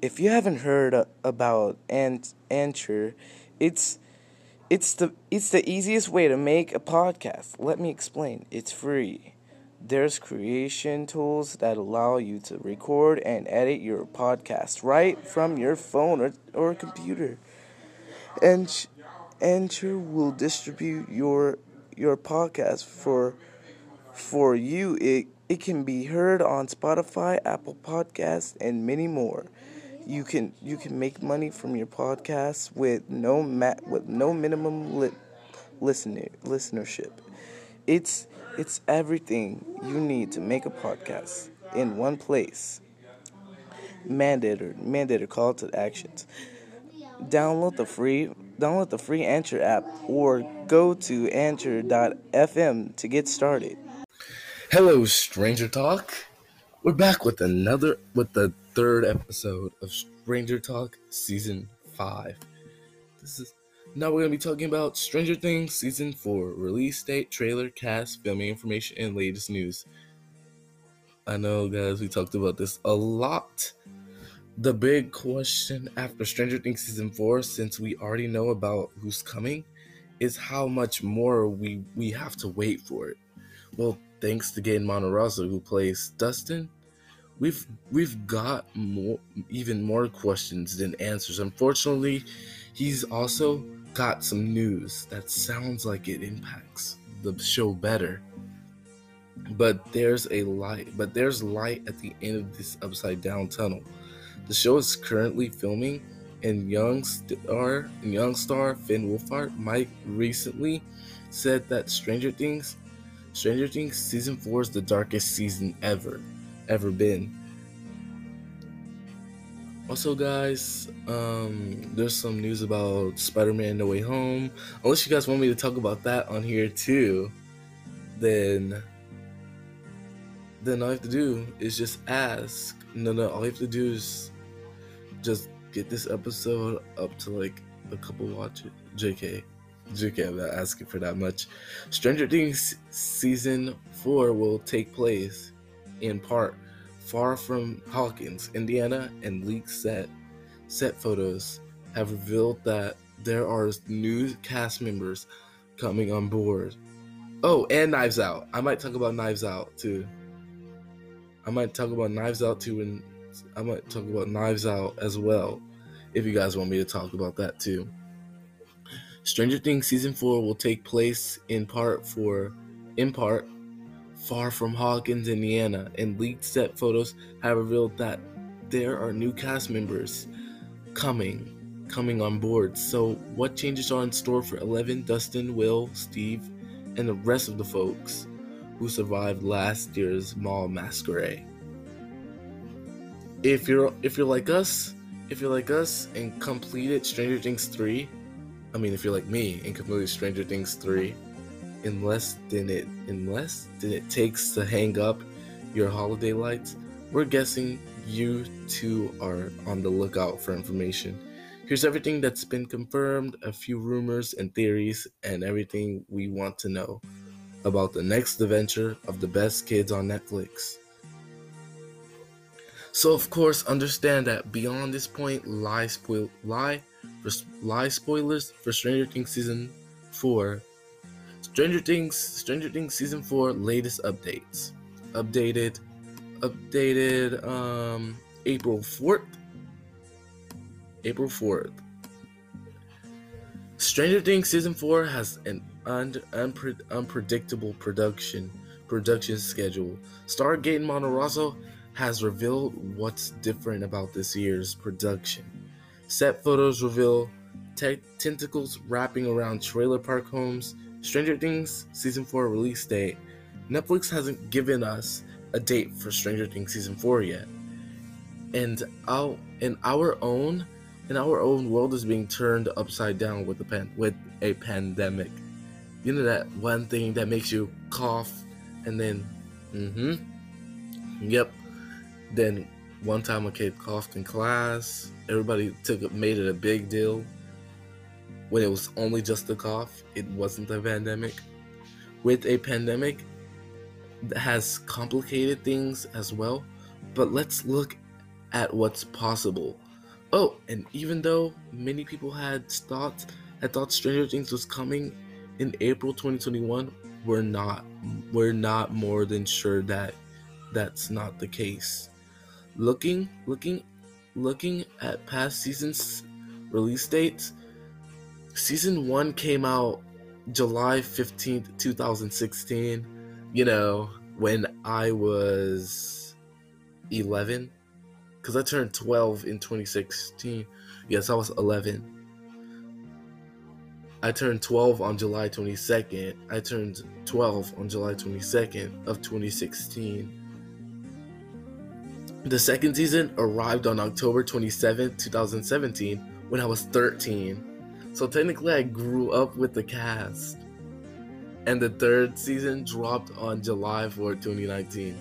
if you haven't heard about Ant- Anchor, it's it's the it's the easiest way to make a podcast. Let me explain. It's free. There's creation tools that allow you to record and edit your podcast right from your phone or, or computer. And Anchor will distribute your your podcast for for you. It it can be heard on Spotify, Apple Podcasts, and many more. You can you can make money from your podcast with no ma- with no minimum li- listener listenership. It's it's everything you need to make a podcast in one place. Mandated mandated call to actions. Download the free download the free Anchor app or go to anchor.fm to get started. Hello, Stranger Talk. We're back with another with the third episode of Stranger Talk season 5. This is now we're to be talking about Stranger Things season 4, release date, trailer, cast, filming information and latest news. I know guys, we talked about this a lot the big question after Stranger Things season four, since we already know about who's coming, is how much more we we have to wait for it. Well, thanks to Gaten Matarazzo who plays Dustin, we've we've got more even more questions than answers. Unfortunately, he's also got some news that sounds like it impacts the show better. But there's a light, but there's light at the end of this upside down tunnel. The show is currently filming, and young star and young star Finn Wolfhard Mike recently said that Stranger Things, Stranger Things season four is the darkest season ever, ever been. Also, guys, um, there's some news about Spider-Man: No Way Home. Unless you guys want me to talk about that on here too, then then all I have to do is just ask. No, no, all you have to do is just get this episode up to like a couple watches. JK. JK, I'm not asking for that much. Stranger Things season four will take place in part far from Hawkins, Indiana, and leaked set set photos have revealed that there are new cast members coming on board. Oh, and Knives Out. I might talk about Knives Out too. I might talk about Knives Out too in I might talk about Knives Out as well, if you guys want me to talk about that too. Stranger Things season four will take place in part for, in part, far from Hawkins, Indiana, and leaked set photos have revealed that there are new cast members coming, coming on board. So, what changes are in store for Eleven, Dustin, Will, Steve, and the rest of the folks who survived last year's mall masquerade? if you're if you're like us, if you're like us and completed Stranger Things 3, I mean if you're like me and completed Stranger Things 3 in less than it in less than it takes to hang up your holiday lights, we're guessing you too are on the lookout for information. Here's everything that's been confirmed, a few rumors and theories, and everything we want to know about the next adventure of the best kids on Netflix. So of course, understand that beyond this point, lie spoil lie for lie spoilers for Stranger Things season four. Stranger Things, Stranger Things season four latest updates, updated, updated, um, April fourth, April fourth. Stranger Things season four has an un- unpre- unpredictable production production schedule. Star Gaten Matarazzo has revealed what's different about this year's production. Set photos reveal te- tentacles wrapping around trailer park homes. Stranger Things season 4 release date. Netflix hasn't given us a date for Stranger Things season 4 yet. And our in our own in our own world is being turned upside down with the pan with a pandemic. You know that one thing that makes you cough and then mm-hmm. Yep, then one time a kid coughed in class. Everybody took it, made it a big deal. When it was only just a cough, it wasn't a pandemic. With a pandemic, that has complicated things as well. But let's look at what's possible. Oh, and even though many people had thought had thought Stranger Things was coming in April 2021, we're not we're not more than sure that that's not the case. Looking looking looking at past seasons release dates, season 1 came out July 15th, 2016. You know, when I was 11 cuz I turned 12 in 2016. Yes, I was 11. I turned 12 on July 22nd. I turned 12 on July 22nd of 2016. The second season arrived on October 27th, 2017, when I was 13. So technically, I grew up with the cast. And the third season dropped on July 4, 2019,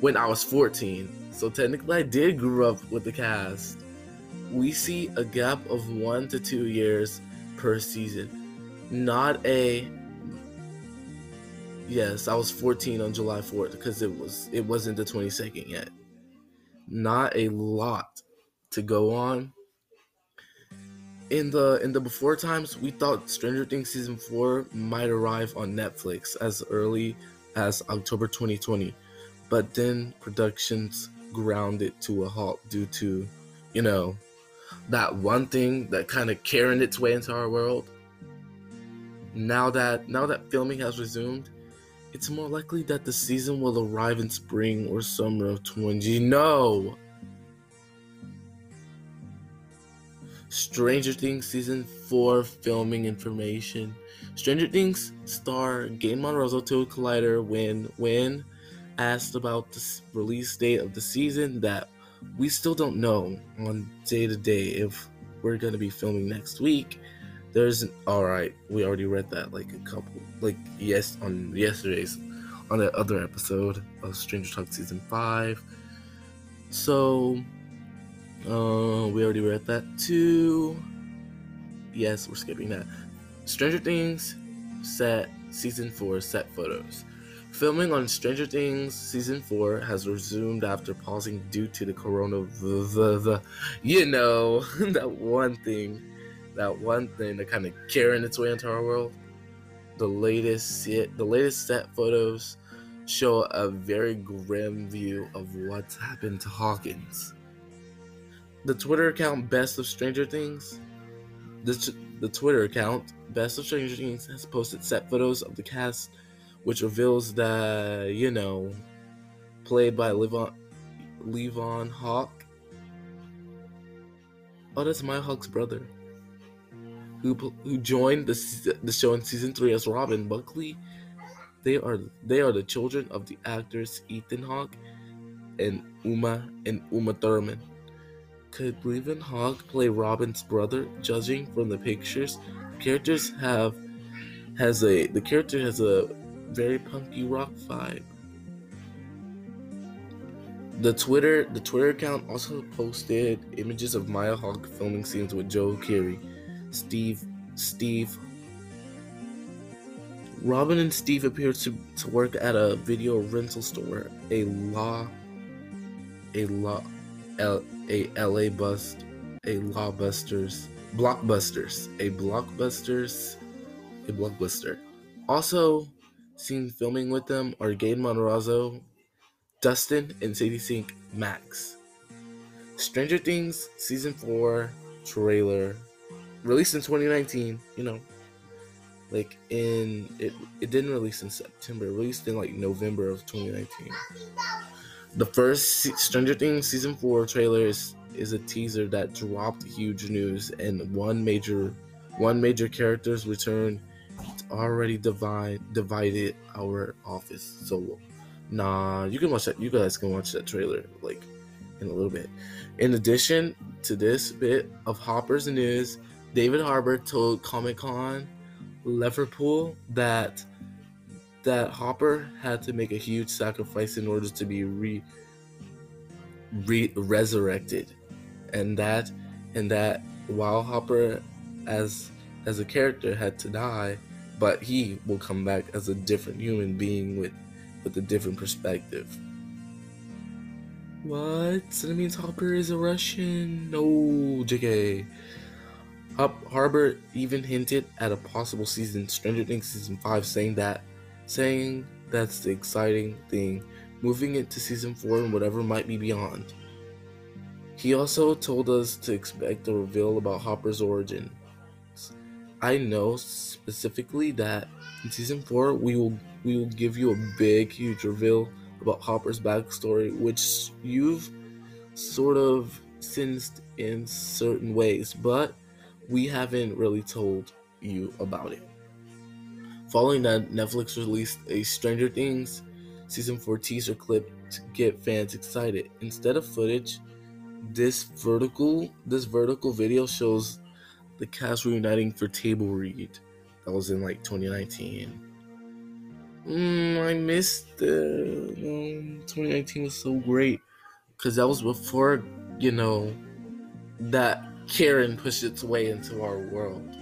when I was 14. So technically, I did grow up with the cast. We see a gap of one to two years per season. Not a Yes, I was 14 on July 4th because it was it wasn't the 22nd yet. Not a lot to go on. In the in the before times, we thought Stranger Things season 4 might arrive on Netflix as early as October 2020, but then productions grounded to a halt due to, you know, that one thing that kind of carrying its way into our world now that now that filming has resumed, it's more likely that the season will arrive in spring or summer of 20. No. Stranger Things season 4 filming information. Stranger Things star Gaten Monrozo told Collider when when asked about the release date of the season that we still don't know on day to day if we're going to be filming next week there's all right. We already read that like a couple, like yes, on yesterday's, on the other episode of Stranger Talk season five. So, uh, we already read that too. Yes, we're skipping that. Stranger Things set season four set photos. Filming on Stranger Things season four has resumed after pausing due to the corona. You know that one thing that one thing that kind of carrying its way into our world. The latest set, the latest set photos show a very grim view of what's happened to Hawkins. The Twitter account Best of Stranger Things, the, the Twitter account Best of Stranger Things has posted set photos of the cast, which reveals that you know, played by Levon Levon Hawke. Oh, that's Maya Hawke's brother who who joined the the show in season three as Robin Buckley. They are they are the children of the actors Ethan Hawke and Uma and Uma Thurman. Could Levon Hawke play Robin's brother? Judging from the pictures, the characters have has a the character has a very punky rock vibe. The Twitter the Twitter account also posted images of Maya Hawke filming scenes with Joe Keery Steve Steve Robin and Steve appear to, to work at a video rental store, a law a law a LA bust a lawbusters blockbusters a blockbusters a blockbuster. Also seen filming with them are Gaten Monrozo, Dustin, and Sadie Sink Max. Stranger Things season four trailer released in 2019, you know, like in it it didn't release in September, released in like November of 2019. The first Stranger Things season 4 trailer is is a teaser that dropped huge news and one major one major character's return it's already divide divided our office. So nah, you can watch that you guys can watch that trailer like in a little bit. In addition to this bit of Hopper's news, David Harbour told Comic Con Liverpool that that Hopper had to make a huge sacrifice in order to be re, re resurrected, and that and that while Hopper as as a character had to die, but he will come back as a different human being with with a different perspective. What? So that means Hopper is a Russian? No, JK. Hop- Harbour even hinted at a possible season, Stranger Things season five, saying that, saying that's the exciting thing, moving it to season four and whatever might be beyond. He also told us to expect a reveal about Hopper's origin. I know specifically that in season four we will we will give you a big, huge reveal about Hopper's backstory, which you've sort of sensed in certain ways, but we haven't really told you about it. Following that, Netflix released a Stranger Things season 4 teaser clip to get fans excited. Instead of footage, this vertical this vertical video shows the cast reuniting for table read. That was in like 2019. Mm, I missed the um, 2019 was so great because that was before you know that Karen pushed its way into our world.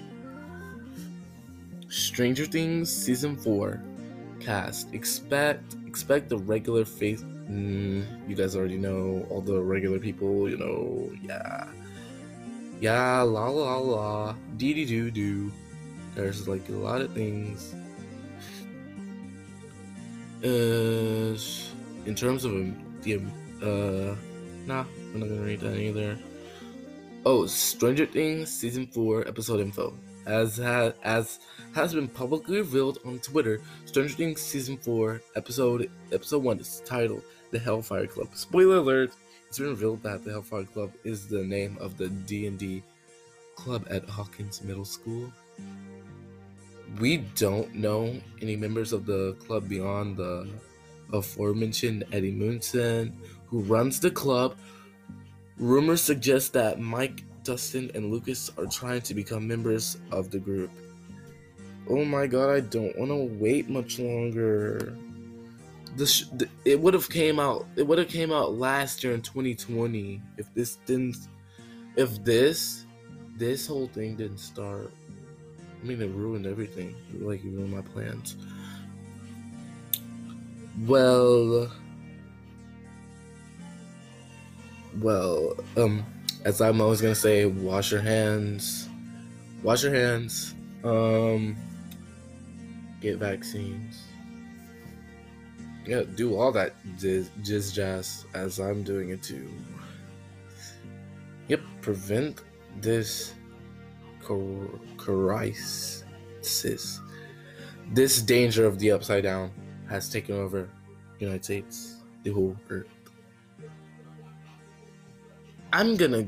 Stranger Things season four cast expect expect the regular face. Mm, you guys already know all the regular people. You know, yeah, yeah, la la la, dee dee doo doo. There's like a lot of things. Uh, in terms of um, the um, uh, nah, I'm not gonna read that either. Oh, Stranger Things season four episode info. As ha- as has been publicly revealed on Twitter, Stranger Things season four episode episode one is titled "The Hellfire Club." Spoiler alert! It's been revealed that the Hellfire Club is the name of the D and D club at Hawkins Middle School. We don't know any members of the club beyond the aforementioned Eddie Munson, who runs the club. Rumors suggest that Mike, Dustin, and Lucas are trying to become members of the group. Oh my god, I don't want to wait much longer. This it would have came out. It would have came out last year in 2020 if this didn't. If this, this whole thing didn't start. I mean, it ruined everything. Like, it ruined my plans. Well, well, um, as I'm always gonna say, wash your hands, wash your hands, um, get vaccines. Yeah, do all that jizz, jazz as I'm doing it too. Yep, prevent this crisis. This danger of the upside down has taken over United States, the whole earth. I'm gonna